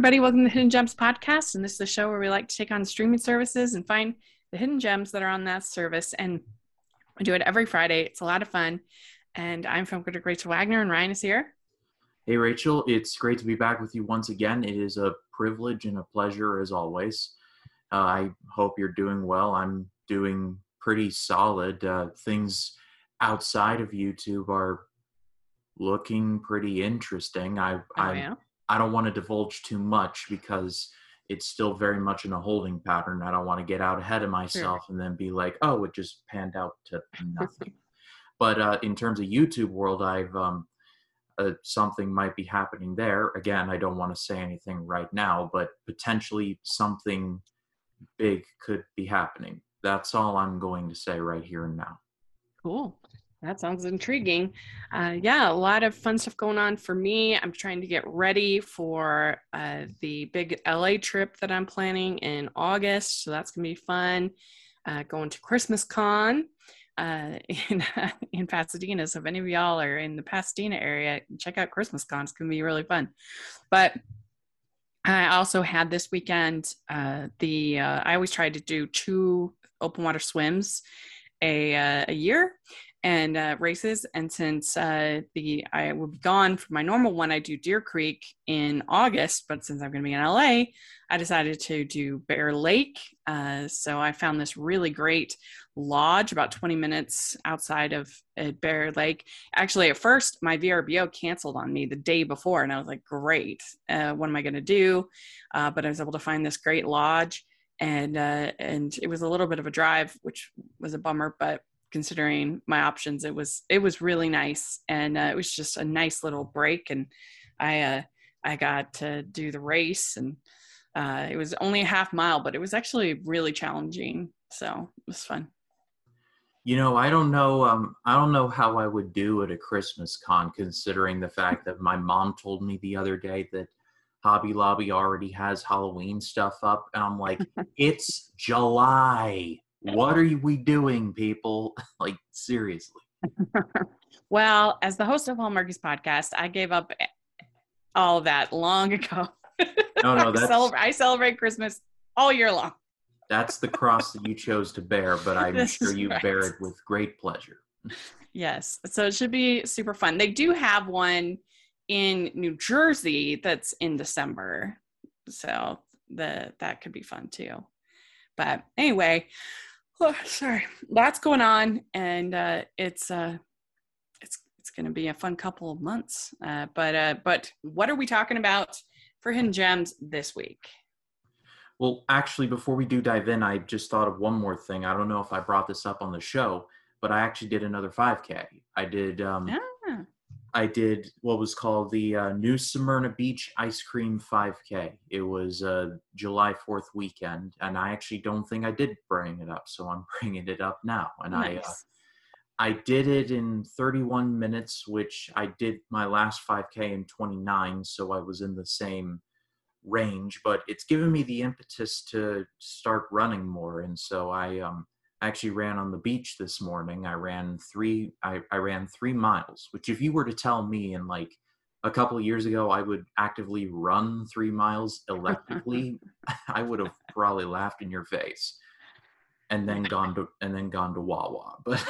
everybody. Welcome to the Hidden Gems podcast. And this is the show where we like to take on streaming services and find the hidden gems that are on that service. And we do it every Friday. It's a lot of fun. And I'm film critic Rachel Wagner, and Ryan is here. Hey, Rachel. It's great to be back with you once again. It is a privilege and a pleasure as always. Uh, I hope you're doing well. I'm doing pretty solid. Uh, things outside of YouTube are looking pretty interesting. I, Oh, I, yeah. I don't want to divulge too much because it's still very much in a holding pattern. I don't want to get out ahead of myself and then be like, oh, it just panned out to nothing. but uh, in terms of YouTube world, I've um, uh, something might be happening there. Again, I don't want to say anything right now, but potentially something big could be happening. That's all I'm going to say right here and now. Cool. That sounds intriguing. Uh, yeah, a lot of fun stuff going on for me. I'm trying to get ready for uh, the big LA trip that I'm planning in August. So that's going to be fun. Uh, going to Christmas Con uh, in, in Pasadena. So if any of y'all are in the Pasadena area, check out Christmas Con. It's going to be really fun. But I also had this weekend uh, the, uh, I always try to do two open water swims a, uh, a year and uh, races. And since uh, the I will be gone for my normal one, I do Deer Creek in August. But since I'm going to be in LA, I decided to do Bear Lake. Uh, so I found this really great lodge about 20 minutes outside of uh, Bear Lake. Actually, at first, my VRBO canceled on me the day before, and I was like, "Great, uh, what am I going to do?" Uh, but I was able to find this great lodge. And and it was a little bit of a drive, which was a bummer, but considering my options it was it was really nice and uh, it was just a nice little break and i uh i got to do the race and uh it was only a half mile but it was actually really challenging so it was fun You know, I don't know. Um, I don't know how I would do at a Christmas con, considering the fact that my mom told me the other day that Hobby Lobby already has Halloween stuff up, and I'm like, it's July. What are we doing, people? like seriously. well as the host of hallmarkies podcast i gave up all that long ago No, no, I, that's celebrate, I celebrate christmas all year long that's the cross that you chose to bear, but I'm This sure you right. bear it with great pleasure. Yes. So it should be super fun. They do have one in New Jersey that's in December. So the that could be fun too. But anyway, oh, sorry. Lots going on and uh it's uh it's it's going to be a fun couple of months. Uh but uh but what are we talking about for hidden gems this week? Well, actually, before we do dive in, I just thought of one more thing. I don't know if I brought this up on the show, but I actually did another 5K. I did. Um, Ah, I did what was called the uh, New Smyrna Beach Ice Cream 5K. It was uh, July 4th weekend, and I actually don't think I did bring it up, so I'm bringing it up now. And I uh. I did it in 31 minutes, which I did my last 5K in 29, so I was in the same range. But it's given me the impetus to start running more, and so I um, actually ran on the beach this morning. I ran three. I, I ran three miles, which if you were to tell me in like a couple of years ago I would actively run three miles electrically, I would have probably laughed in your face. And then gone to and then gone to Wawa, but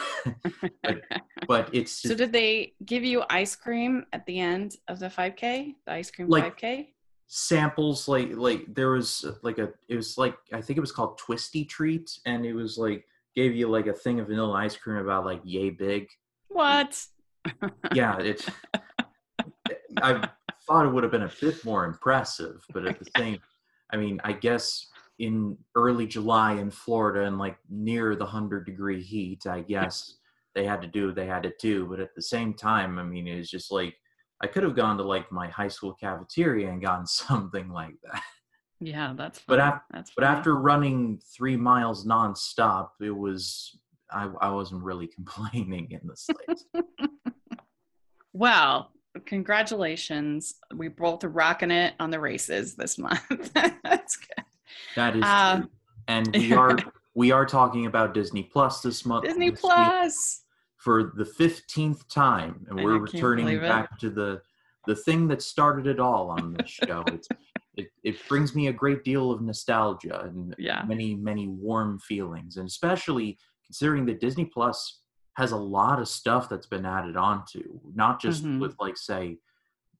but, but it's so did they give you ice cream at the end of the 5K? The ice cream Like- 5K? samples like like there was like a it was like I think it was called Twisty Treat, and it was like gave you like a thing of vanilla ice cream about like yay big. What? Yeah, it's. I thought it would have been a bit more impressive, but at the same, I mean, I guess in early July in Florida and like near the hundred degree heat, I guess they had to do what they had to do. But at the same time, I mean, it was just like I could have gone to like my high school cafeteria and gotten something like that. Yeah, that's But funny. af- that's But after running three miles nonstop, it was I, I wasn't really complaining in the slightest. well, congratulations. We both are rocking it on the races this month. that's good. That is um, true. And we are we are talking about Disney Plus this month. Disney this Plus. for the fifteenth time, and I we're returning back to the the thing that started it all on this show. It's it, it brings me a great deal of nostalgia and Yeah. many many warm feelings and especially considering that disney plus has a lot of stuff that's been added onto not just Mhm. with like say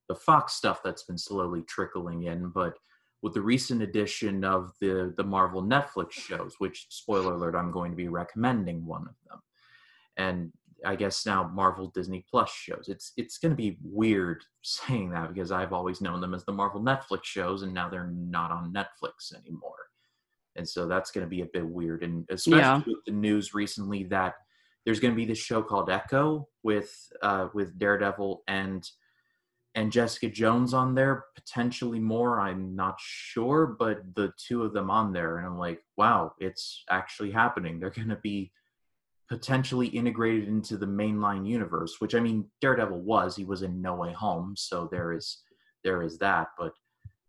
the fox stuff that's been slowly trickling in but with the recent addition of the the marvel netflix shows which spoiler alert i'm going to be recommending one of them and I guess now Marvel Disney Plus shows. It's it's going to be weird saying that because I've always known them as the Marvel Netflix shows, and now they're not on Netflix anymore, and so that's going to be a bit weird. And especially Yeah. with the news recently that there's going to be this show called Echo with uh, with Daredevil and and Jessica Jones on there, potentially more. I'm not sure, but the two of them on there, and I'm like, wow, it's actually happening. They're going to be potentially integrated into the mainline universe which i mean daredevil was he was in no way home so there is there is that but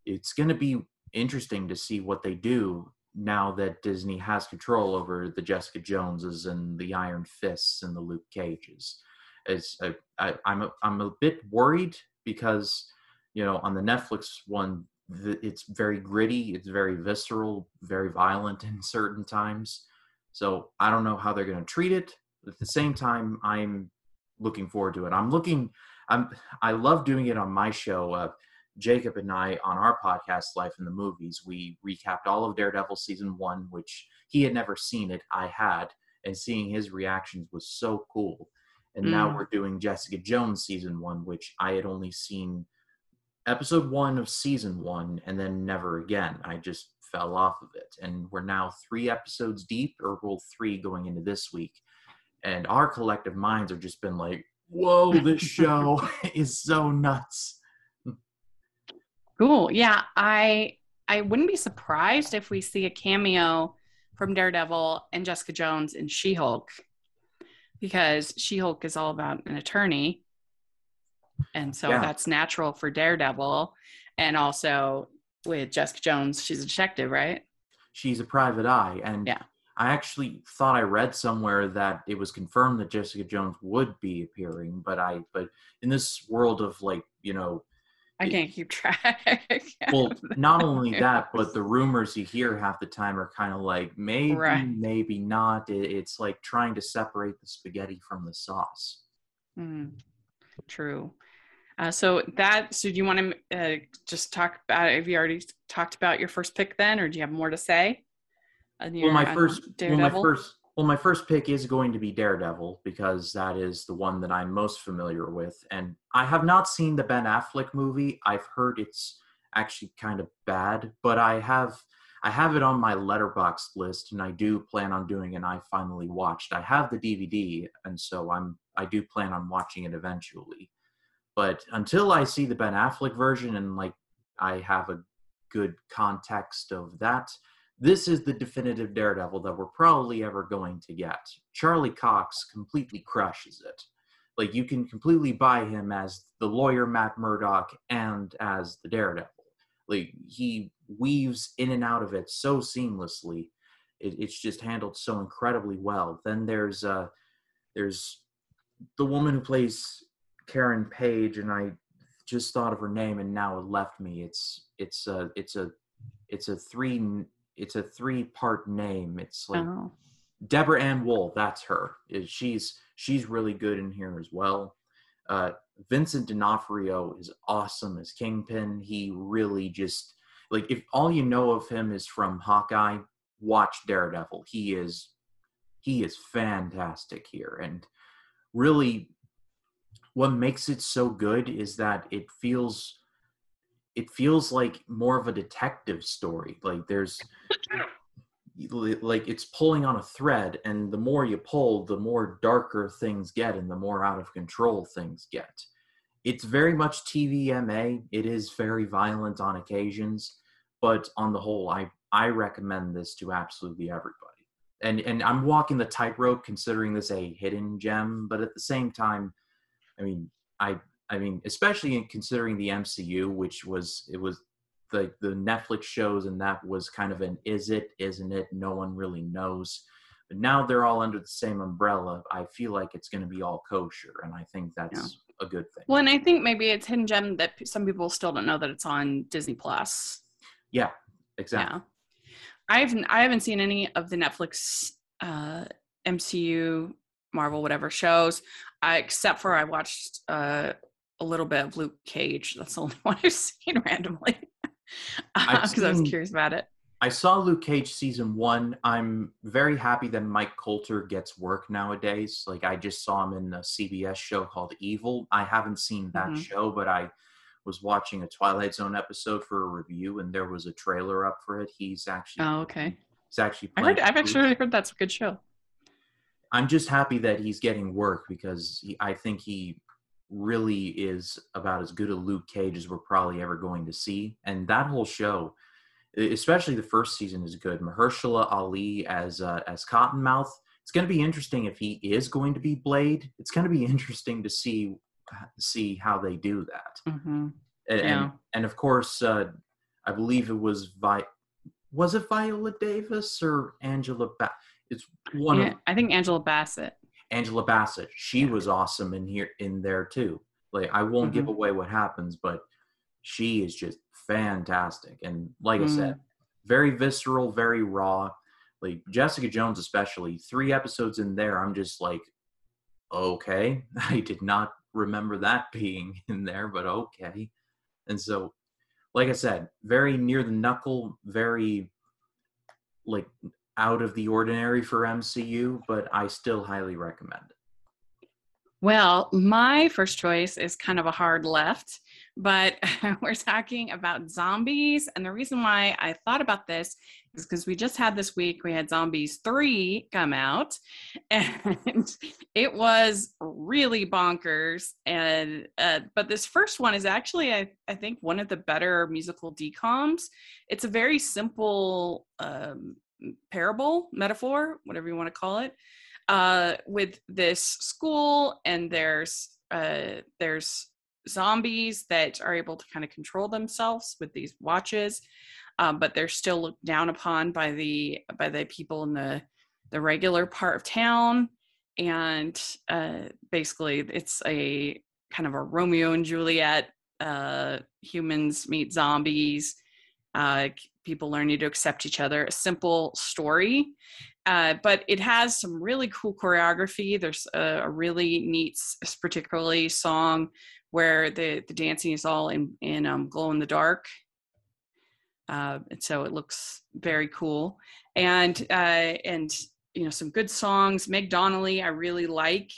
it's going to be interesting to see what they do now that disney has control over the jessica joneses and the iron fists and the luke cages. It's I, I, i'm a, i'm a bit worried because you know on the netflix one it's very gritty it's very visceral very violent in certain times so I don't know how they're going to treat it. At the same time, I'm looking forward to it. I'm looking. I'm. I love doing it on my show. Uh, Jacob and I on our podcast, Life in the Movies, we recapped all of Daredevil season one, which he had never seen it. I had, and seeing his reactions was so cool. And now Mm. we're doing Jessica Jones season one, which I had only seen episode one of season one and then never again. I just fell off of it. And we're now three episodes deep, or well, three going into this week. And our collective minds have just been like, whoa, this show is so nuts. Cool. Yeah, I I wouldn't be surprised if we see a cameo from Daredevil and Jessica Jones in She-Hulk because She-Hulk is all about an attorney. And so Yeah. that's natural for Daredevil and also with Jessica Jones, she's a detective, right? She's a private eye. And Yeah. I actually thought I read somewhere that it was confirmed that Jessica Jones would be appearing, but I but in this world of like, you know, I can't keep track. well not only that but the rumors you hear half the time are kind of like maybe Right. maybe not It- it's like trying to separate the spaghetti from the sauce Mm, true. Uh, so that. So do you want to uh, just talk about? Have you already talked about your first pick then, or do you have more to say? well my first well my first well my first pick is going to be daredevil because that is the one that i'm most familiar with and i have not seen the ben affleck movie i've heard it's actually kind of bad but i have i have it on my Letterboxd list and i do plan on doing it and i finally watched i have the dvd and so i'm i do plan on watching it eventually but until i see the ben affleck version and like i have a good context of that this is the definitive Daredevil that we're probably ever going to get. Charlie Cox completely crushes it. Like you can completely buy him as the lawyer Matt Murdock and as the Daredevil. Like he weaves in and out of it so seamlessly. It, it's just handled so incredibly well. Then there's uh there's the woman who plays Karen Page, and I just thought of her name and now it left me. It's it's a it's a it's a three it's a three part name. It's like Oh, Deborah Ann Wool, that's her. She's she's really good in here as well. Uh, Vincent D'Onofrio is awesome as Kingpin. He really just like if all you know of him is from Hawkeye, watch Daredevil. He is he is fantastic here, and really, what makes it so good is that it feels it feels like more of a detective story. Like there's like it's pulling on a thread and the more you pull the more darker things get and the more out of control things get. It's very much tvma it is very violent on occasions but on the whole i i recommend this to absolutely everybody. And and i'm walking the tightrope considering this a hidden gem but at the same time i mean i i mean especially in considering the mcu which was it was the the Netflix shows and that was kind of an is it isn't it no one really knows but now they're all under the same umbrella I feel like it's going to be all kosher and I think that's a good thing well, and I think maybe it's hidden gem that some people still don't know that it's on Disney Plus. Yeah, exactly. Yeah. I've I haven't seen any of the Netflix uh, MCU Marvel whatever shows, uh, except for I watched uh, a little bit of Luke Cage. That's the only one I've seen randomly because I was curious about it. I saw Luke Cage season one. I'm very happy that Mike Colter gets work nowadays. Like I just saw him in a CBS show called Evil. I haven't seen that Mhm. show, but I was watching a Twilight Zone episode for a review, and there was a trailer up for it. He's actually Oh, okay. he's actually. I heard, I've actually heard that's a good show. I'm just happy that he's getting work because he, I think he really is about as good a Luke Cage as we're probably ever going to see. And that whole show, especially the first season, is good. Mahershala Ali as uh, as Cottonmouth. It's going to be interesting if he is going to be Blade. It's going to be interesting to see see how they do that. hmm And Yeah. and, and of course, uh, I believe it was Vi. Was it Viola Davis or Angela? Ba- it's one of Yeah, I think Angela Bassett. Angela Bassett. She was awesome in here in there too. Like I won't give Mhm. away what happens, but she is just fantastic. And like I said, Mm. very visceral, very raw. Like Jessica Jones, especially three episodes in there, I'm just like, okay, I did not remember that being in there, but okay. And so, like I said, very near the knuckle, very like out of the ordinary for MCU, but I still highly recommend it. Well, my first choice is kind of a hard left, but we're talking about zombies. And the reason why I thought about this is because we just had this week, we had Zombies 3 come out, and it was really bonkers. And, uh, but this first one is actually, I, I think, one of the better musical DCOMs. It's a very simple um, parable, metaphor, whatever you want to call it uh, with this school, and there's uh, there's zombies that are able to kind of control themselves with these watches, um, but they're still looked down upon by the by the people in the the regular part of town, and uh, basically it's a kind of a Romeo and Juliet. Uh, humans meet zombies. Uh, people learning to accept each other. A simple story uh, but it has some really cool choreography. There's a, a really neat, particularly song where the the dancing is all in in um, glow in the dark, uh, and so it looks very cool. And uh, and you know some good songs. Meg Donnelly, I really like.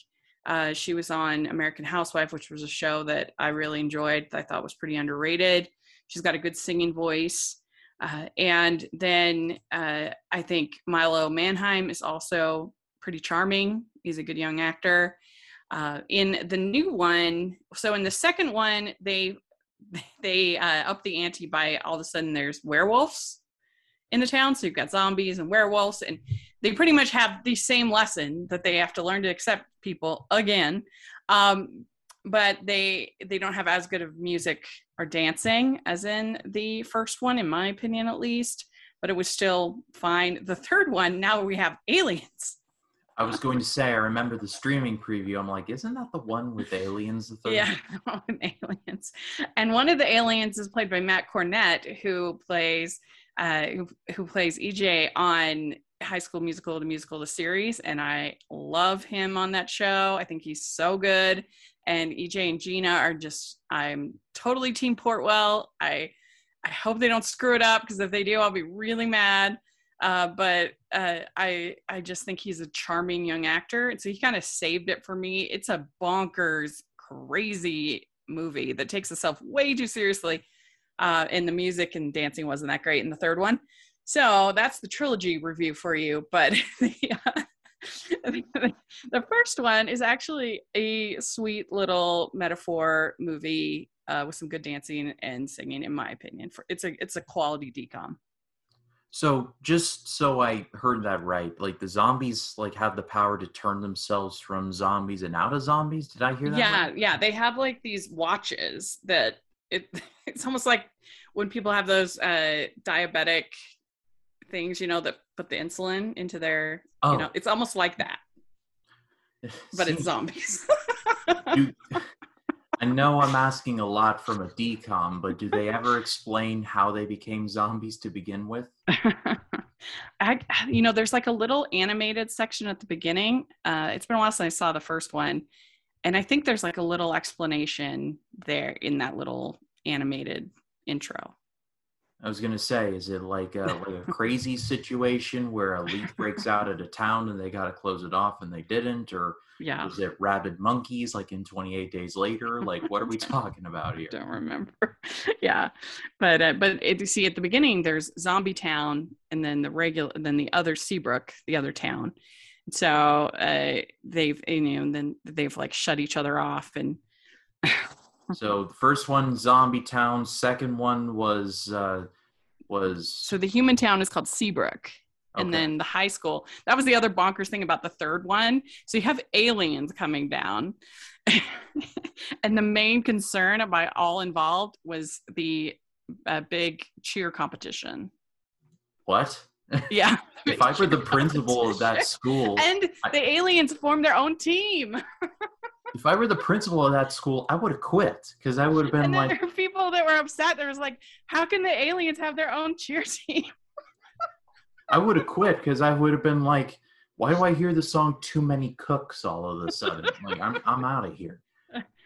Uh, she was on American Housewife, which was a show that I really enjoyed. I thought was pretty underrated. She's got a good singing voice. Uh, and then uh, I think Milo Manheim is also pretty charming. He's a good young actor. Uh, in the new one, so in the second one, they they uh, up the ante by all of a sudden there's werewolves in the town. So you've got zombies and werewolves, and they pretty much have the same lesson that they have to learn to accept people again. Um, but they they don't have as good of music or dancing as in the first one, in my opinion, at least. But it was still fine. The third one, now we have aliens. I was going to say, I remember the streaming preview. I'm like, isn't that the one with aliens? The third Yeah, with aliens. And one of the aliens is played by Matt Cornett, who plays uh, who, who plays EJ on High School Musical, the musical, the series, and I love him on that show. I think he's so good. And EJ and Gina are just I'm totally Team Portwell. I I hope they don't screw it up because if they do, I'll be really mad. Uh, but uh, I I just think he's a charming young actor, and so he kind of saved it for me. It's a bonkers, crazy movie that takes itself way too seriously, uh, and the music and dancing wasn't that great in the third one. So that's the trilogy review for you. But the, uh, the first one is actually a sweet little metaphor movie uh, with some good dancing and singing, in my opinion. For it's a it's a quality DCOM. So just so I heard that right, like the zombies like have the power to turn themselves from zombies and out of zombies. Did I hear that? yeah right? yeah they have like these watches that it it's almost like when people have those uh diabetic things you know that put the insulin into their Oh. you know it's almost like that but it's zombies do- I know I'm asking a lot from a DCOM, but do they ever explain how they became zombies to begin with? I, you know, there's like a little animated section at the beginning. Uh, it's been a while since I saw the first one, and I think there's like a little explanation there in that little animated intro. I was gonna say, is it like a, like a crazy situation where a leak breaks out at a town and they got to close it off and they didn't, or yeah, is it rabid monkeys like in 28 Days Later? Like, what are we talking about here? I don't remember. yeah, but uh, but it, you see at the beginning there's Zombie Town and then the regular then the other Seabrook, the other town. So uh, they've you know and then they've like shut each other off and so the first one, Zombie Town. Second one was uh, was so the human town is called Seabrook. And okay. then the high school. That was the other bonkers thing about the third one. So you have aliens coming down. and the main concern by all involved was the uh, big cheer competition. What? Yeah. if I were the principal of that school. And I, the aliens formed their own team if I were the principal of that school, I would have quit because I would have been and like. There were people that were upset. There was like, how can the aliens have their own cheer team? I would have quit because I would have been like, why do I hear the song "Too Many Cooks" all of a sudden? like, I'm I'm out of here.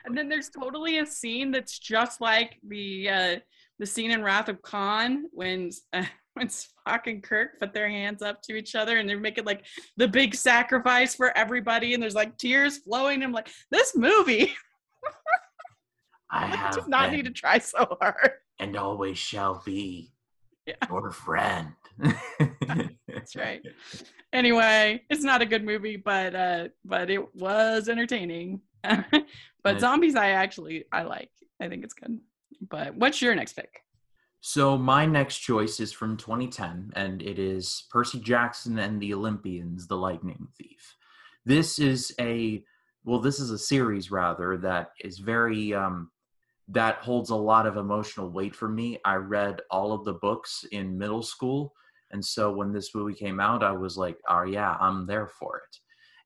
And then there's totally a scene that's just like the uh, the scene in Wrath of Khan when uh, when Spock and Kirk put their hands up to each other and they're making like the big sacrifice for everybody, and there's like tears flowing. I'm like, this movie. I do not need to try so hard. And always shall be yeah. your friend. That's right. Anyway, it's not a good movie, but uh, but it was entertaining. but zombies, I actually I like. I think it's good. But what's your next pick? So my next choice is from 2010, and it is Percy Jackson and the Olympians: The Lightning Thief. This is a well, this is a series rather that is very um, that holds a lot of emotional weight for me. I read all of the books in middle school, and so when this movie came out, I was like, "Oh yeah, I'm there for it."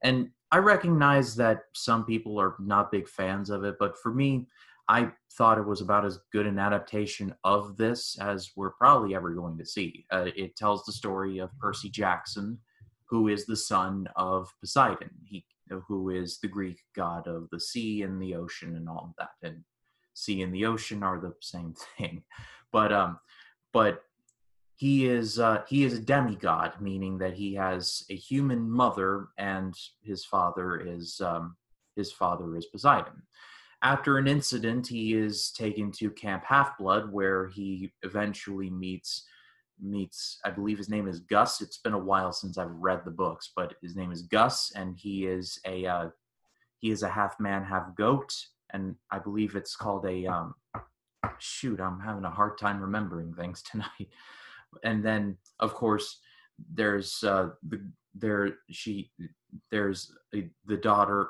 And I recognize that some people are not big fans of it, but for me, I thought it was about as good an adaptation of this as we're probably ever going to see. Uh, it tells the story of Percy Jackson, who is the son of Poseidon, he, who is the Greek god of the sea and the ocean and all of that. And sea and the ocean are the same thing, but um, but he is uh, he is a demigod, meaning that he has a human mother and his father is um, his father is Poseidon after an incident, he is taken to Camp Half Blood, where he eventually meets meets. I believe his name is Gus. It's been a while since I've read the books, but his name is Gus, and he is a uh, he is a half man, half goat, and I believe it's called a um, shoot. I'm having a hard time remembering things tonight. And then, of course, there's uh, the there she there's a, the daughter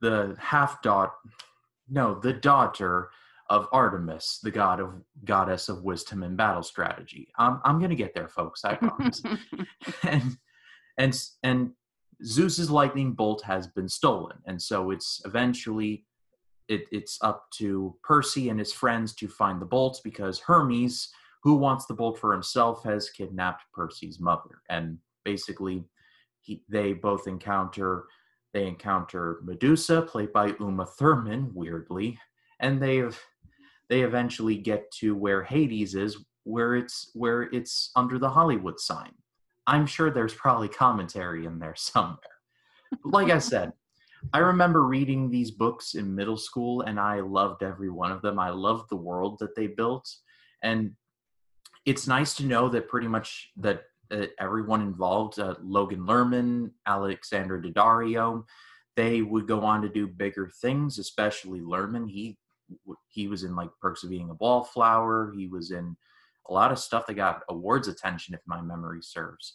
the half dot no the daughter of artemis the god of goddess of wisdom and battle strategy. I'm, I'm gonna get there folks i promise. And and and zeus's lightning bolt has been stolen and so it's eventually it, it's up to percy and his friends to find the bolt because hermes who wants the bolt for himself has kidnapped percy's mother and basically he, they both encounter they encounter Medusa, played by Uma Thurman, weirdly, and they they eventually get to where Hades is, where it's where it's under the Hollywood sign. I'm sure there's probably commentary in there somewhere. But like I said, I remember reading these books in middle school and I loved every one of them. I loved the world that they built. And it's nice to know that pretty much that uh, everyone involved, uh, Logan Lerman, Alexandra Daddario, they would go on to do bigger things, especially Lerman. He he was in like Perks of Being a Wallflower. He was in a lot of stuff that got awards attention, if my memory serves.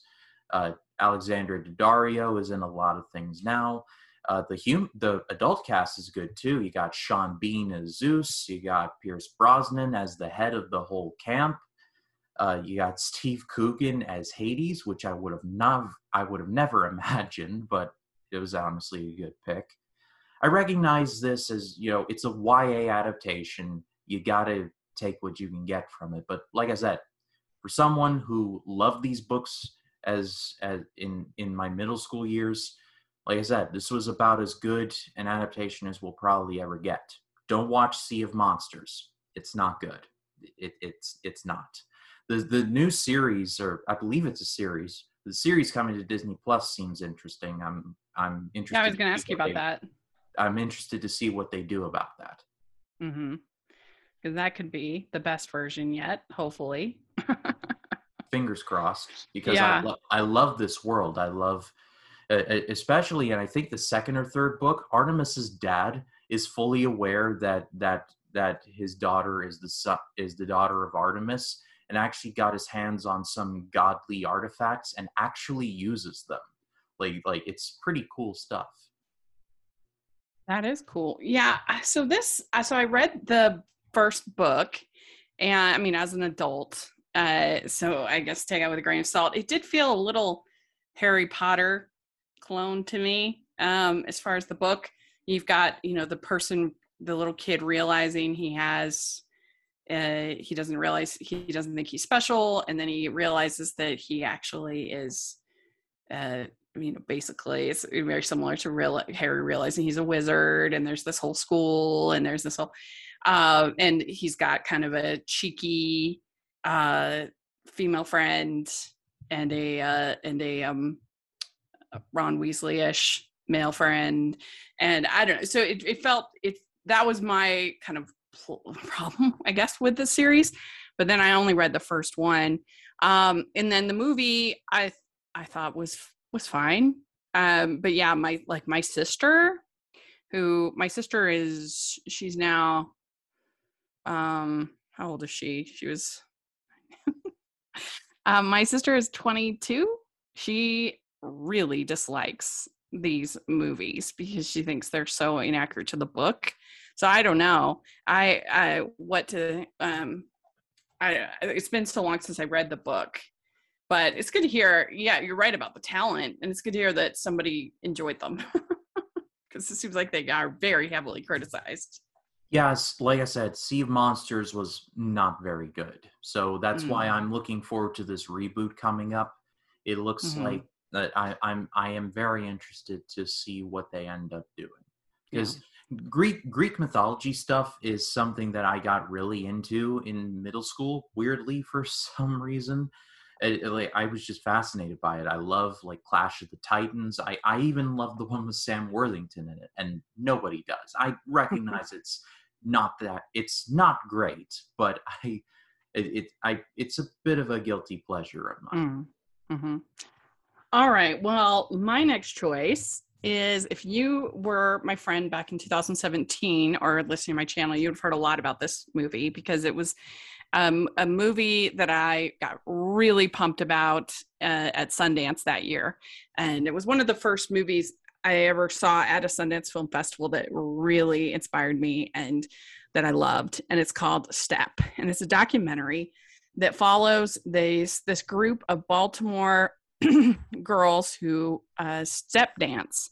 Uh, Alexandra Daddario is in a lot of things now. Uh, the hum- the adult cast is good too. You got Sean Bean as Zeus. You got Pierce Brosnan as the head of the whole camp. Uh, you got Steve Coogan as Hades, which I would have not, I would have never imagined, but it was honestly a good pick. I recognize this as you know it's a YA adaptation. You got to take what you can get from it. But like I said, for someone who loved these books as as in in my middle school years, like I said, this was about as good an adaptation as we'll probably ever get. Don't watch Sea of Monsters. It's not good. It, it's it's not. The the new series, or I believe it's a series. The series coming to Disney Plus seems interesting. I'm I'm interested. Yeah, I was going to ask you about they, that. I'm interested to see what they do about that. Mm-hmm. Because that could be the best version yet, hopefully. Fingers crossed. Because yeah. I, lo- I love this world. I love, uh, especially, and I think the second or third book, Artemis's dad is fully aware that that that his daughter is the son, is the daughter of Artemis, and actually got his hands on some godly artifacts and actually uses them. Like like it's pretty cool stuff. That is cool. Yeah. So this, so I read the first book, and I mean, as an adult, uh, so I guess take it with a grain of salt. It did feel a little Harry Potter clone to me. Um, as far as the book, you've got you know the person, the little kid realizing he has. Uh, he doesn't realize he doesn't think he's special, and then he realizes that he actually is uh, you know, basically it's very similar to real Harry realizing he's a wizard and there's this whole school and there's this whole uh, and he's got kind of a cheeky uh, female friend and a uh, and a um, Ron Weasley-ish male friend. And I don't know so it, it felt it that was my kind of problem I guess with the series but then I only read the first one um, and then the movie I I thought was was fine. Um, but yeah, my like my sister, who my sister is, she's now, um, how old is she? She was. um, my sister is 22. She really dislikes these movies because she thinks they're so inaccurate to the book. So I don't know. I I what to um I it's been so long since I read the book but it's good to hear yeah you're right about the talent and it's good to hear that somebody enjoyed them because it seems like they are very heavily criticized yes like i said sea of monsters was not very good so that's mm. why i'm looking forward to this reboot coming up it looks mm-hmm. like that I, i'm i am very interested to see what they end up doing because yeah. Greek greek mythology stuff is something that i got really into in middle school weirdly for some reason it, like I was just fascinated by it. I love like Clash of the Titans. I I even love the one with Sam Worthington in it, and nobody does. I recognize it's not that it's not great, but I it, it I it's a bit of a guilty pleasure of mine. Mm. Mm-hmm. All right. Well, my next choice is if you were my friend back in 2017 or listening to my channel, you'd have heard a lot about this movie because it was um, a movie that I got really pumped about uh, at Sundance that year. And it was one of the first movies I ever saw at a Sundance Film Festival that really inspired me and that I loved. And it's called Step. And it's a documentary that follows this, this group of Baltimore girls who uh, step dance.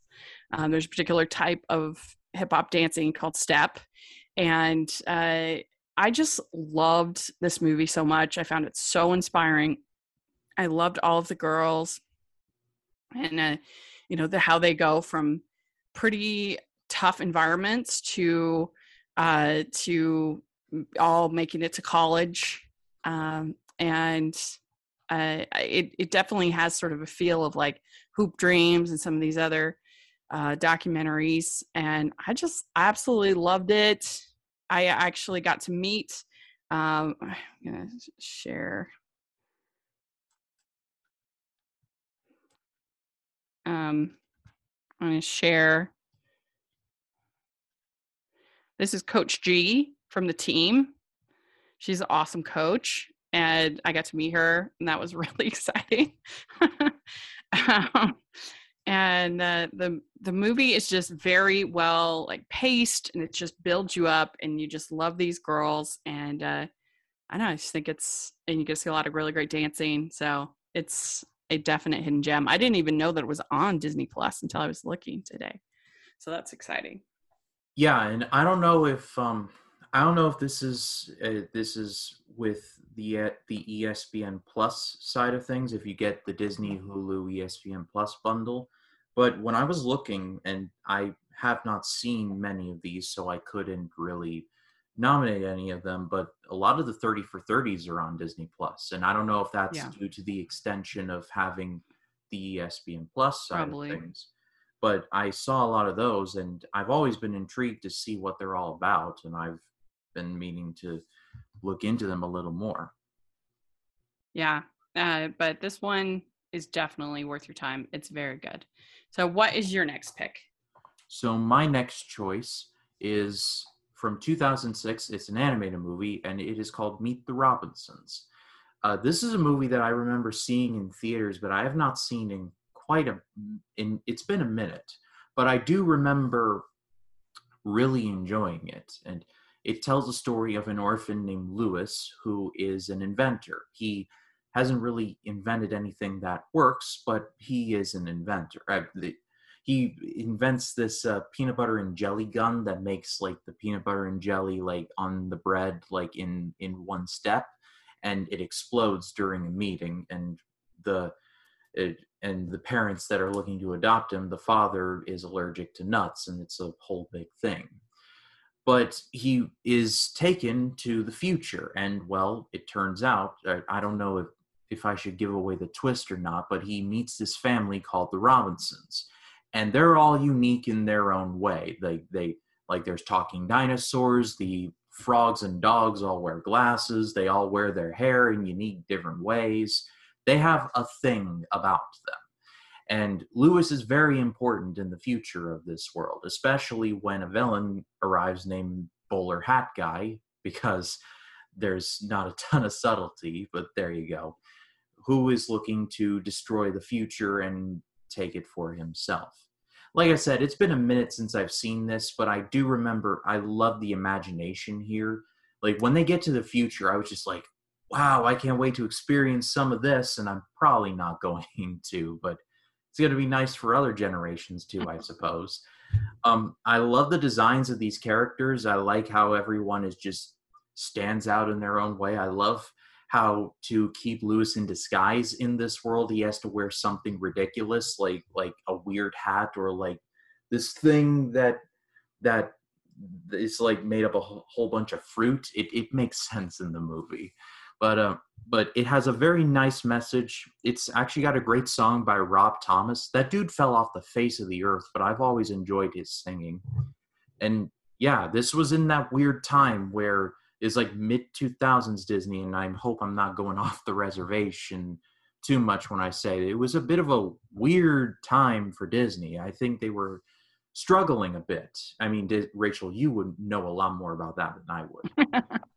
Um, there's a particular type of hip hop dancing called step. And uh, I just loved this movie so much. I found it so inspiring. I loved all of the girls and uh, you know the how they go from pretty tough environments to uh, to all making it to college um, and uh, it, it definitely has sort of a feel of like hoop dreams and some of these other uh, documentaries and i just absolutely loved it I actually got to meet. Um, I'm gonna share. Um, I'm gonna share. This is Coach G from the team. She's an awesome coach, and I got to meet her, and that was really exciting. um, and uh, the the movie is just very well like paced and it just builds you up and you just love these girls and uh, I don't know I just think it's and you get to see a lot of really great dancing so it's a definite hidden gem. I didn't even know that it was on Disney Plus until I was looking today so that's exciting. Yeah, and I don't know if um I don't know if this is uh, this is with the uh, the ESPN Plus side of things if you get the Disney Hulu ESPN Plus bundle, but when I was looking and I have not seen many of these so I couldn't really nominate any of them, but a lot of the 30 for 30s are on Disney Plus and I don't know if that's Yeah. due to the extension of having the ESPN Plus side Probably. of things but I saw a lot of those, and I've always been intrigued to see what they're all about, and I've been meaning to look into them a little more. Yeah. Uh, but this one is definitely worth your time. It's very good. So, what is your next pick? So my next choice is from 2006. It's an animated movie, and it is called Meet the Robinsons. Uh, this is a movie that I remember seeing in theaters, but I have not seen in quite a. In it's been a minute, but I do remember really enjoying it, and it tells the story of an orphan named Lewis who is an inventor. He hasn't really invented anything that works, but he is an inventor. Uh, the, he invents this uh, peanut butter and jelly gun that makes like the peanut butter and jelly like on the bread like in in one step and it explodes during a meeting and the it, and the parents that are looking to adopt him the father is allergic to nuts and it's a whole big thing but he is taken to the future and well it turns out I don't know if if i should give away the twist or not but he meets this family called the robinsons and they're all unique in their own way. They they like there's talking dinosaurs, the frogs and dogs all wear glasses, they all wear their hair in unique different ways. They have a thing about them. And Lewis is very important in the future of this world, especially when a villain arrives named Bowler Hat Guy, because there's not a ton of subtlety, but there you go, who is looking to destroy the future and take it for himself. Like I said, it's been a minute since I've seen this, but I do remember I love the imagination here. Like when they get to the future, I was just like, wow, I can't wait to experience some of this. And I'm probably not going to, but it's going to be nice for other generations too, I suppose. Um, I love the designs of these characters. I like how everyone is just stands out in their own way. I love how to keep Lewis in disguise in this world. He has to wear something ridiculous, like like a weird hat or like this thing that that is like made up a whole bunch of fruit. It it makes sense in the movie, but uh, but it has a very nice message. It's actually got a great song by Rob Thomas. That dude fell off the face of the earth, but I've always enjoyed his singing. And yeah, this was in that weird time where is like mid 2000s Disney, and I hope I'm not going off the reservation too much when I say it was a bit of a weird time for Disney. I think they were struggling a bit. I mean, did, Rachel, you would know a lot more about that than I would.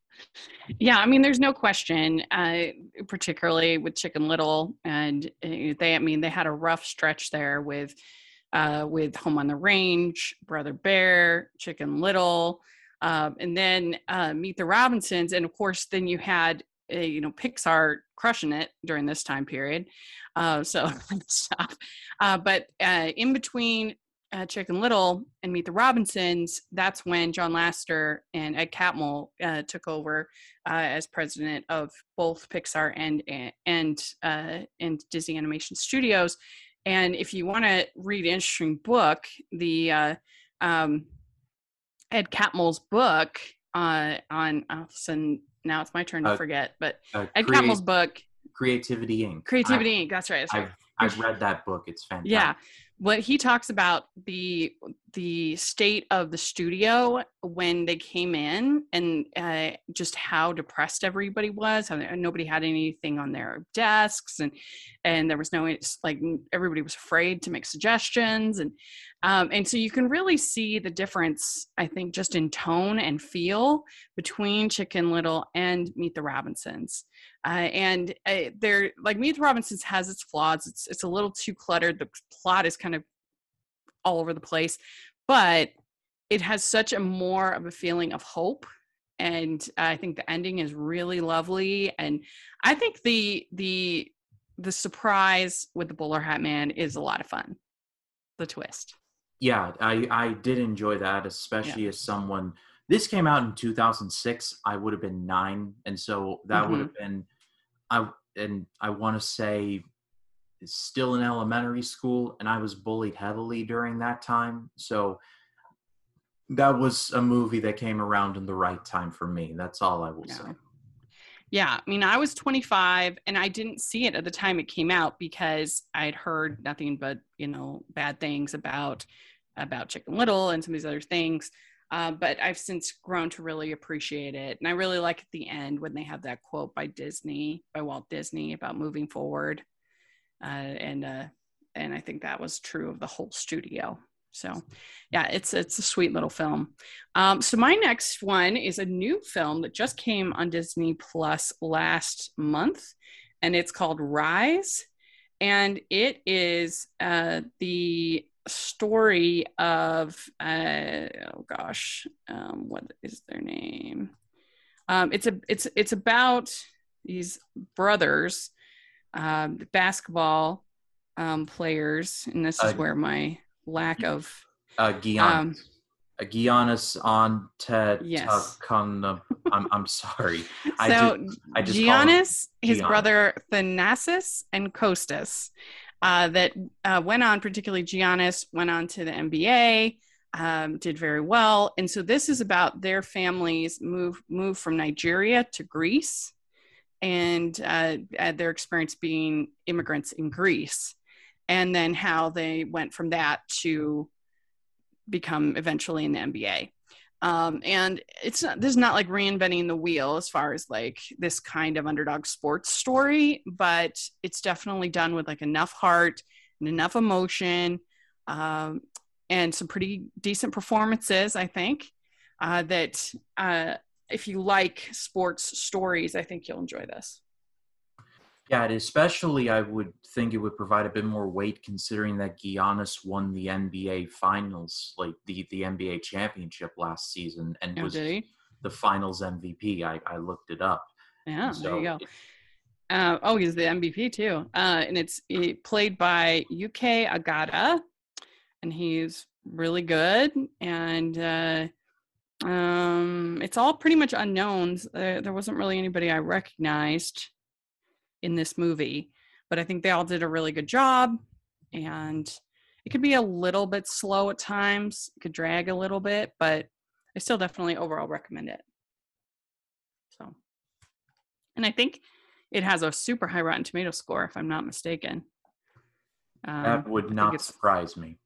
Yeah, I mean, there's no question, uh, particularly with Chicken Little, and uh, they, I mean, they had a rough stretch there with, uh, with Home on the Range, Brother Bear, Chicken Little, um, and then uh, Meet the Robinsons, and of course, then you had, uh, you know, Pixar crushing it during this time period. Uh, so stuff, uh, but uh, in between uh, Chicken Little and Meet the Robinsons, that's when John Lasseter and Ed Catmull uh, took over uh, as president of both Pixar and and uh, and Disney Animation Studios. And if you want to read an interesting book, the uh, um, Ed Catmull's book uh, on of now it's my turn to Uh, forget, but Uh, Ed Create- Catmull's book, Creativity Inc. Creativity Inc. That's right. That's I, right. I've, I've read that book. It's fantastic. yeah what he talks about the the state of the studio when they came in and uh, just how depressed everybody was how nobody had anything on their desks and and there was no it's like everybody was afraid to make suggestions and um, and so you can really see the difference i think just in tone and feel between chicken little and meet the robinsons uh, and uh, they're like Meet the Robinsons has its flaws. It's it's a little too cluttered. The plot is kind of all over the place, but it has such a more of a feeling of hope. And I think the ending is really lovely. And I think the the the surprise with the bowler hat man is a lot of fun. The twist. Yeah, I I did enjoy that, especially as someone. This came out in 2006. I would have been nine, and so that would Mhm. have been, I and I want to say, still in elementary school, and I was bullied heavily during that time. So that was a movie that came around in the right time for me. That's all I will Yeah. say. Yeah, I mean, I was 25 and I didn't see it at the time it came out because I'd heard nothing but you know bad things about about Chicken Little and some of these other things. Uh, but I've since grown to really appreciate it, and I really like at the end when they have that quote by Disney, by Walt Disney, about moving forward, uh, and uh, and I think that was true of the whole studio. So, yeah, it's it's a sweet little film. Um, so my next one is a new film that just came on Disney Plus last month, and it's called Rise, and it is uh, the story of uh, oh gosh, um, what is their name? Um, it's a it's it's about these brothers, um, basketball um, players, and this is Uh, where my lack of Uh, Giannis, Um, uh, Giannis on Ted Yes. I'm I'm sorry. I so I just Giannis, his Giannis. brother Thanasis, and Kostas, uh, that uh, went on, particularly Giannis, went on to the NBA, um, did very well, and so this is about their families move move from Nigeria to Greece, and uh, their experience being immigrants in Greece, and then how they went from that to become eventually in the NBA um, and it's not this is not like reinventing the wheel as far as like this kind of underdog sports story but it's definitely done with like enough heart and enough emotion um, and some pretty decent performances i think uh, that uh, if you like sports stories i think you'll enjoy this Yeah, especially I would think it would provide a bit more weight considering that Giannis won the NBA Finals, like the the NBA championship last season, and oh, was the Finals MVP. I I looked it up. yeah So there you go Uh, oh, he's the MVP too. Uh, and it's it, played by Uche Agada, and he's really good. And uh, um, it's all pretty much unknowns. There wasn't really anybody I recognized in this movie, but I think they all did a really good job. And it could be a little bit slow at times, it could drag a little bit, but I still definitely overall recommend it. So, and I think it has a super high Rotten Tomato score, if I'm not mistaken. Um, that would not surprise me.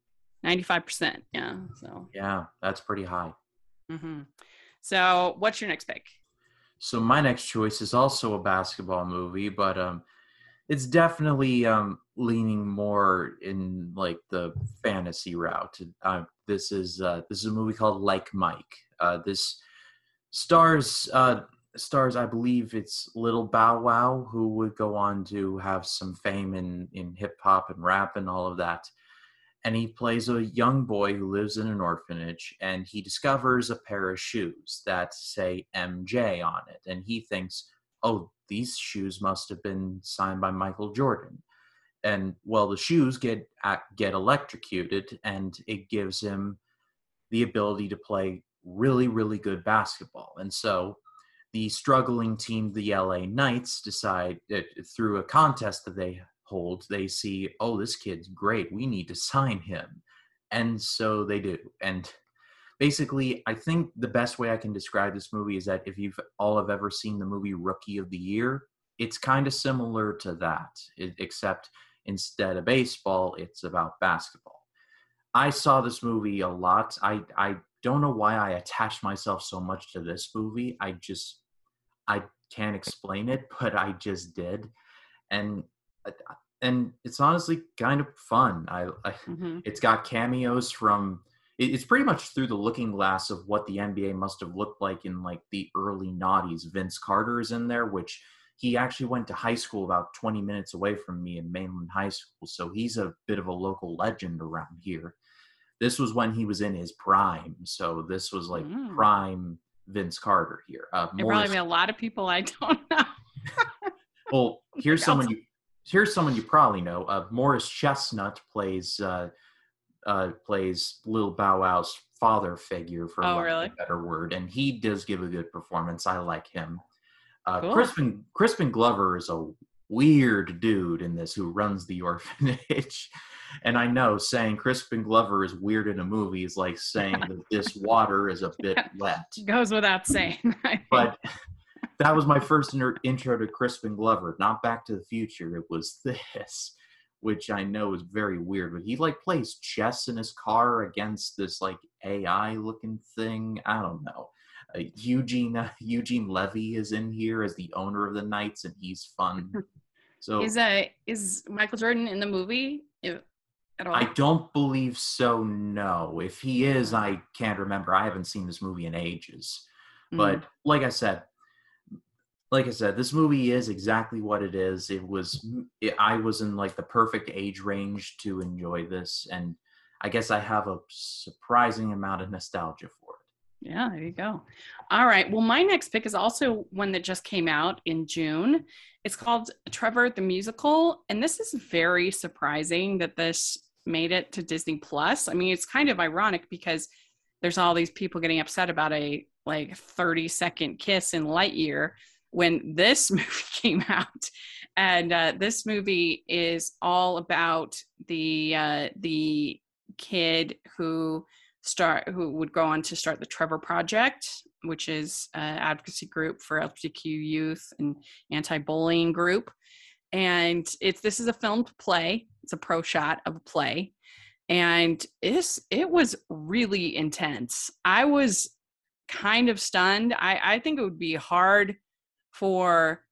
95%. Yeah. So, Yeah, that's pretty high. hmm so what's your next pick? So my next choice is also a basketball movie, but um, it's definitely um leaning more in like the fantasy route. Uh, this is uh, this is a movie called Like Mike. Uh, this stars uh stars I believe it's Little Bow Wow who would go on to have some fame in in hip hop and rap and all of that. And he plays a young boy who lives in an orphanage and he discovers a pair of shoes that say MJ on it and he thinks, "Oh, these shoes must have been signed by Michael Jordan." And well, the shoes get uh, get electrocuted and it gives him the ability to play really, really good basketball. And so the struggling team, the LA Knights, decide through a contest that they hold, they see, oh, this kid's great. We need to sign him. And so they do. And basically, I think the best way I can describe this movie is that if you've all have ever seen the movie Rookie of the Year, it's kind of similar to that, e- except instead of baseball, it's about basketball. I saw this movie a lot. I I don't know why I attached myself so much to this movie. I just I can't explain it, but I just did, and and it's honestly kind of fun. I, I hmm it's got cameos from. it- It's pretty much through the looking glass of what the NBA must have looked like in like the early noughties. Vince Carter is in there, which he actually went to high school about 20 minutes away from me in Mainland High School, so he's a bit of a local legend around here. This was when he was in his prime, so this was like Mm. prime Vince Carter here. Uh, There Morris- probably be a lot of people I don't know. well, here's someone you here's someone you probably know. Uh, Morris Chestnut plays uh, uh, plays Lil Bow Wow's father figure, for Oh, really? a better word, and he does give a good performance. I like him. Uh, Cool. Crispin Crispin Glover is a weird dude in this who runs the orphanage. And I know saying Crispin Glover is weird in a movie is like saying that this water is a bit wet. Goes without saying. But that was my first intro to Crispin Glover, not Back to the Future. It was this, which I know is very weird. But he like plays chess in his car against this like AI looking thing. I don't know. Uh, Eugene uh, Eugene Levy is in here as the owner of the Knights, and he's fun. So is uh is Michael Jordan in the movie at all? I don't believe so. No, if he is, I can't remember. I haven't seen this movie in ages. Mm. But like I said, like I said, this movie is exactly what it is. It was. It, I was in like the perfect age range to enjoy this, and I guess I have a surprising amount of nostalgia for it. Yeah, there you go. All right. Well, my next pick is also one that just came out in June. It's called Trevor the Musical. And this is very surprising that this made it to Disney Plus. I mean, it's kind of ironic because there's all these people getting upset about a like 30 second kiss in Lightyear when this movie came out. And uh, this movie is all about the uh, the kid who start who would go on to start the Trevor Project, which is an advocacy group for LGBTQ youth and anti-bullying group. And it's this is a filmed play. It's a pro shot of a play, and it's it was really intense. I was kind of stunned. I I think it would be hard for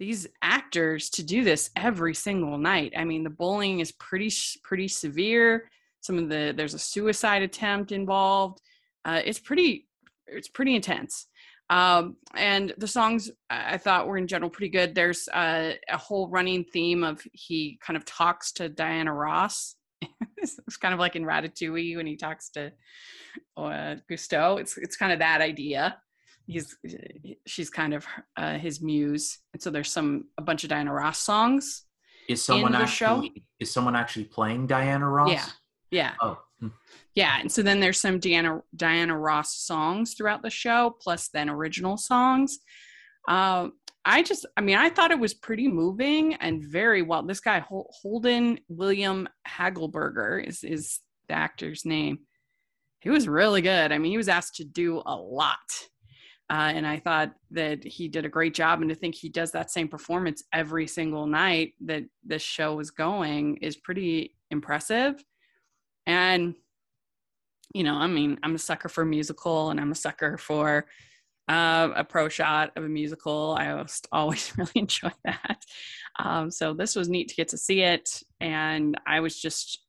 these actors to do this every single night. I mean, the bullying is pretty pretty severe. Some of the there's a suicide attempt involved. Uh, it's pretty it's pretty intense. Um, and the songs i thought were in general pretty good. There's uh, a whole running theme of he kind of talks to diana ross. It's kind of like in ratatouille when he talks to uh, gusteau. It's it's kind of that idea he's she's kind of uh, his muse and so there's some a bunch of diana ross songs Is someone the actually show? is someone actually playing Diana Ross? Yeah. yeah Oh, hmm. Yeah, and so then there's some Diana Diana Ross songs throughout the show, plus then original songs. Um, I just, I mean, I thought it was pretty moving and very well. This guy Holden William Hagelberger is is the actor's name. He was really good. I mean, he was asked to do a lot, uh, and I thought that he did a great job. And to think he does that same performance every single night that this show is going is pretty impressive. And you know, I mean, I'm a sucker for musical and I'm a sucker for uh, a pro shot of a musical. I always, always really enjoy that. Um, so this was neat to get to see it. And I was just,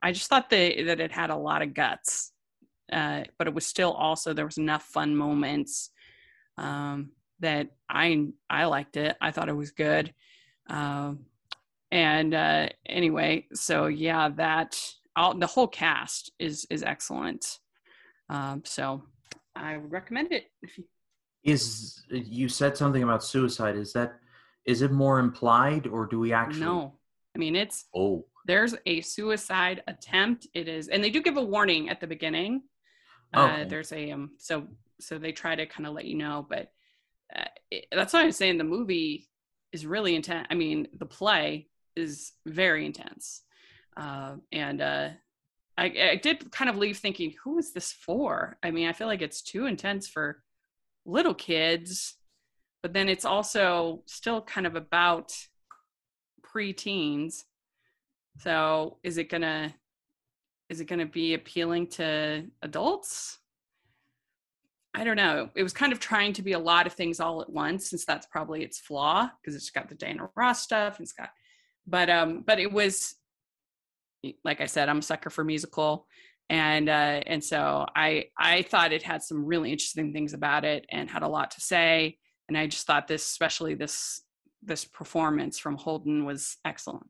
I just thought that, that it had a lot of guts, uh, but it was still also, there was enough fun moments um, that I, I liked it. I thought it was good. Um, and uh, anyway, so yeah, that all the whole cast is is excellent. Um, so I would recommend it. If you, is you said something about suicide? Is that is it more implied or do we actually? no, I mean it's Oh, there's a suicide attempt. It is, and they do give a warning at the beginning. Oh, Uh, there's a um, so so they try to kind of let you know, but uh, it, that's why I'm saying the movie is really intense. I mean, the play is very intense, uh, and uh, I, I did kind of leave thinking, who is this for? I mean, I feel like it's too intense for little kids, but then it's also still kind of about preteens. So is it gonna is it gonna be appealing to adults? I don't know. It was kind of trying to be a lot of things all at once, since that's probably its flaw, because it's got the Diana Ross stuff, and it's got but um but it was like I said, I'm a sucker for musical. And uh and so I I thought it had some really interesting things about it and had a lot to say. And I just thought this, especially this this performance from Holden was excellent.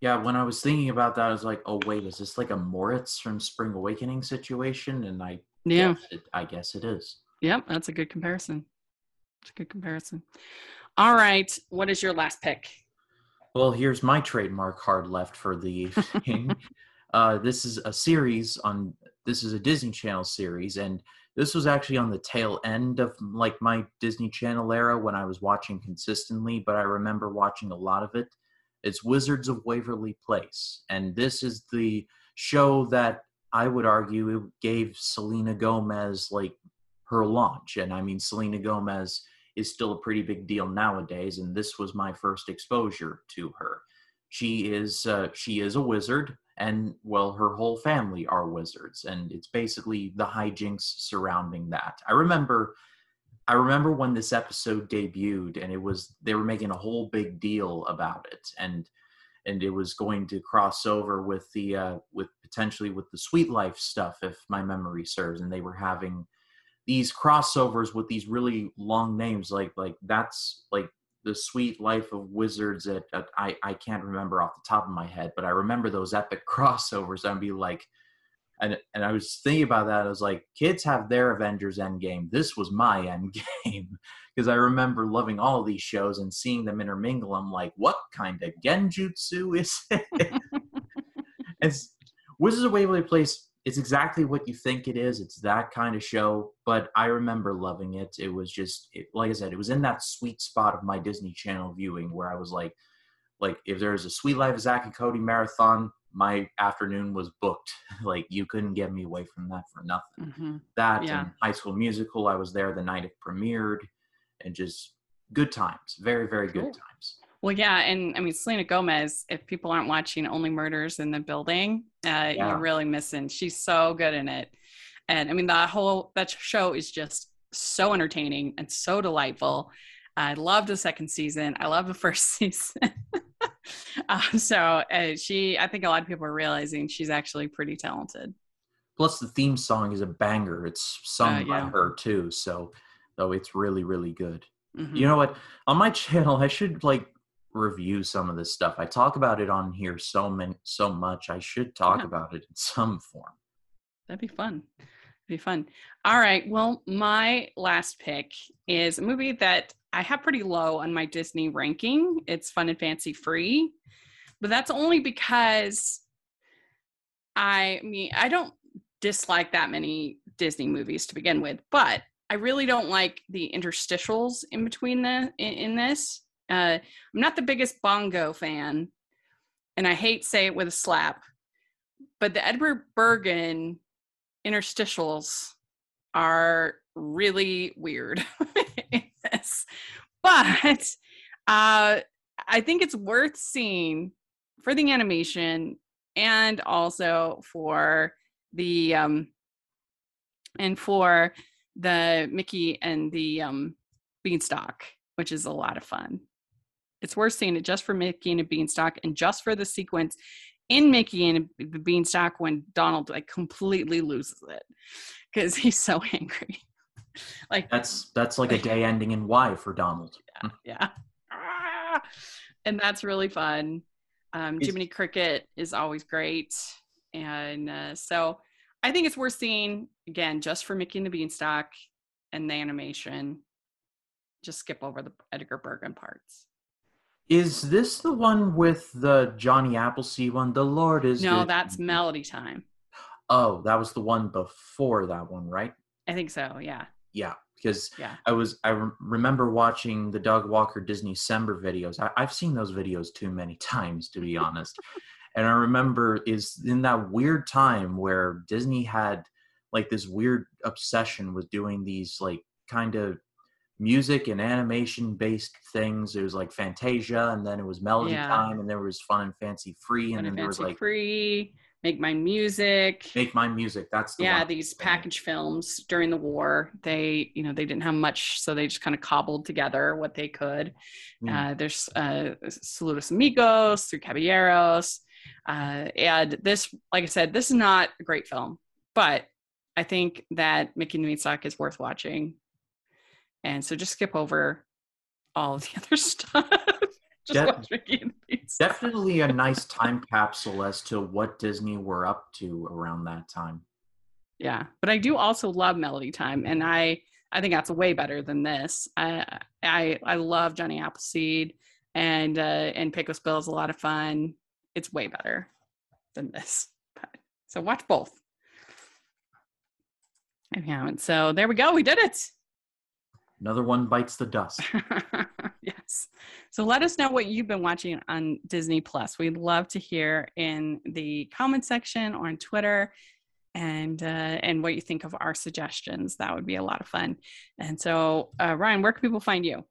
yeah. When I was thinking about that, I was like, oh wait, is this like a Moritz from Spring Awakening situation? And I Yeah. it, I guess it is. Yep, that's a good comparison. It's a good comparison. All right, what is your last pick? Well, here's my trademark hard left for the evening. Uh, this is a series on. This is a Disney Channel series, and this was actually on the tail end of like my Disney Channel era when I was watching consistently. But I remember watching a lot of it. It's Wizards of Waverly Place, and this is the show that I would argue it gave Selena Gomez like her launch. And I mean, Selena Gomez is still a pretty big deal nowadays, and this was my first exposure to her. She is uh, she is a wizard, and well, her whole family are wizards, and it's basically the hijinks surrounding that. I remember. I remember when this episode debuted and it was they were making a whole big deal about it and and it was going to cross over with the uh, with potentially with the Suite Life stuff if my memory serves and they were having these crossovers with these really long names like like that's like the Suite Life of Wizards at, at, I, I can't remember off the top of my head but i remember those epic crossovers i'd be like and and i was thinking about that i was like kids have their avengers endgame. This was my endgame because i remember loving all of these shows and seeing them intermingle i'm like what kind of genjutsu is it it's wizards of waverly place it's exactly what you think it is. It's that kind of show, but I remember loving it. It was just it, like I said, it was in that sweet spot of my Disney Channel viewing where I was like, like if there's a Suite Life of Zack and Cody marathon, my afternoon was booked. like you couldn't get me away from that for nothing. Mm-hmm. That yeah. and High School Musical, I was there the night it premiered, and just good times, very very cool. good times. Well, yeah, and I mean Selena Gomez. If people aren't watching Only Murders in the Building, uh, yeah. you're really missing. She's so good in it, and I mean that whole that show is just so entertaining and so delightful. I love the second season. I love the first season. uh, so uh, she, I think a lot of people are realizing she's actually pretty talented. Plus, the theme song is a banger. It's sung uh, yeah. by her too, so though it's really really good. Mm-hmm. You know what? On my channel, I should like review some of this stuff. I talk about it on here so many, so much. I should talk yeah. about it in some form. That'd be fun. That'd be fun. All right. Well, my last pick is a movie that I have pretty low on my Disney ranking. It's Fun and Fancy Free, but that's only because I, I mean I don't dislike that many Disney movies to begin with, but I really don't like the interstitials in between the in, in this. Uh, I'm not the biggest bongo fan, and I hate say it with a slap, but the Edgar Bergen interstitials are really weird in this. But uh, I think it's worth seeing for the animation and also for the um and for the Mickey and the um beanstalk, which is a lot of fun. It's worth seeing it just for Mickey and a Beanstalk and just for the sequence in Mickey and the Beanstalk when Donald like completely loses it because he's so angry. like that's that's like a day ending in Y for Donald. Yeah, yeah. Ah! and that's really fun. Um, Jiminy Cricket is always great, and uh, so I think it's worth seeing again just for Mickey and the Beanstalk and the animation. Just skip over the Edgar Bergen parts. Is this the one with the Johnny Appleseed one? The Lord is No, that's Melody Time. Oh, that was the one before that one, right? I think so. Yeah. Yeah, because yeah. I was I re- remember watching the Doug Walker Disney December videos. I, have seen those videos too many times, to be honest. And I remember is in that weird time where Disney had like this weird obsession with doing these like kind of music and animation based things. It was like Fantasia, and then it was Melody yeah. Time, and there was Fun and Fancy Free, and Fun then and there was like Free, Make Mine Music, Make Mine Music. That's the yeah. These package films during the war, they you know they didn't have much, so they just kind of cobbled together what they could. Mm. Uh, there's uh, Saludos Amigos, Three Caballeros, uh, and this, like I said, this is not a great film, but I think that Mickey and the Beanstalk is worth watching and so just skip over all of the other stuff. just watch Mickey and Definitely a nice time capsule as to what Disney were up to around that time. Yeah, but I do also love Melody Time, and I I think that's way better than this. I I I love Johnny Appleseed, and uh, and Pecos Bill is a lot of fun. It's way better than this. But So watch both. I haven't. So there we go. We did it. Another one bites the dust. yes. So let us know what you've been watching on Disney Plus. We'd love to hear in the comment section or on Twitter and uh, and what you think of our suggestions. That would be a lot of fun. And so, uh, Ryan, where can people find you?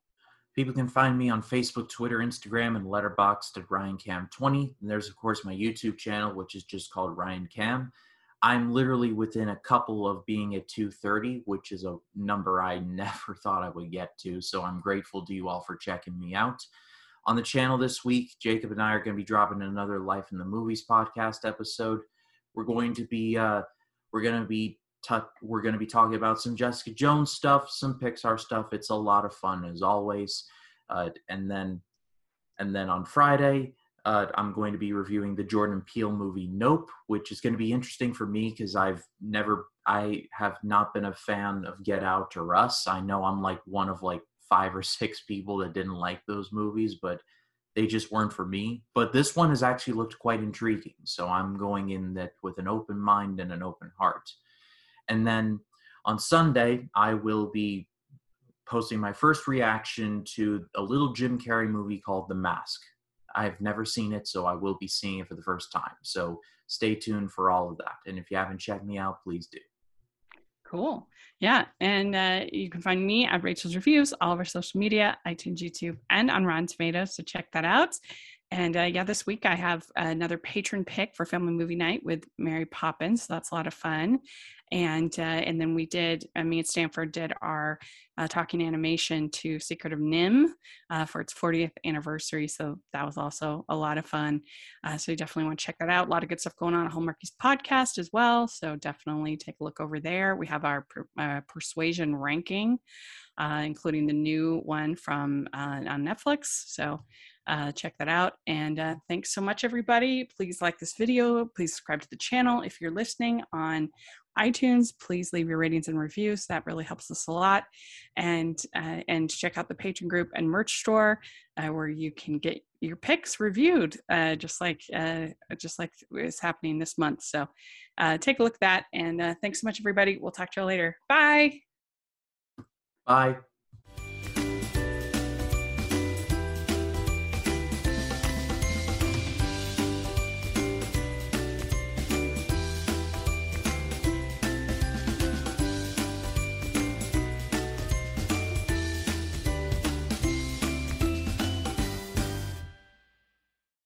People can find me on Facebook, Twitter, Instagram, and Letterboxd at Ryan Cam 20. And there's of course my YouTube channel, which is just called Ryan Cam. I'm literally within a couple of being at 230, which is a number I never thought I would get to. So I'm grateful to you all for checking me out. On the channel this week, Jacob and I are going to be dropping another Life in the Movies podcast episode. We're going to be uh, we're going to be t- we're going to be talking about some Jessica Jones stuff, some Pixar stuff. It's a lot of fun as always. Uh, and then and then on Friday, uh, I'm going to be reviewing the Jordan Peele movie Nope, which is going to be interesting for me because I've never, I have not been a fan of Get Out or Us. I know I'm like one of like five or six people that didn't like those movies, but they just weren't for me. But this one has actually looked quite intriguing, so I'm going in that with an open mind and an open heart. And then on Sunday, I will be posting my first reaction to a little Jim Carrey movie called The Mask. I've never seen it, so I will be seeing it for the first time. So stay tuned for all of that. And if you haven't checked me out, please do. Cool. Yeah. And uh, you can find me at Rachel's Reviews, all of our social media, iTunes, YouTube, and on Rotten Tomatoes. So check that out. And uh, yeah, this week I have another patron pick for Family Movie Night with Mary Poppins. So that's a lot of fun. And uh, and then we did uh, me and stanford did our uh, talking animation to secret of NIMH uh, for its 40th anniversary so that was also a lot of fun. Uh, so you definitely want to check that out. A lot of good stuff going on at hallmarkies podcast as well so definitely take a look over there. We have our per, persuasion ranking including the new one from on netflix so uh, check that out. And uh, thanks so much, everybody. Please like this video. Please subscribe to the channel. If you're listening on iTunes, please leave your ratings and reviews. That really helps us a lot. And uh, and check out the Patron group and merch store uh, where you can get your picks reviewed, uh, just like uh, just like is happening this month. So take a look at that. And thanks so much, everybody. We'll talk to you later. Bye. Bye.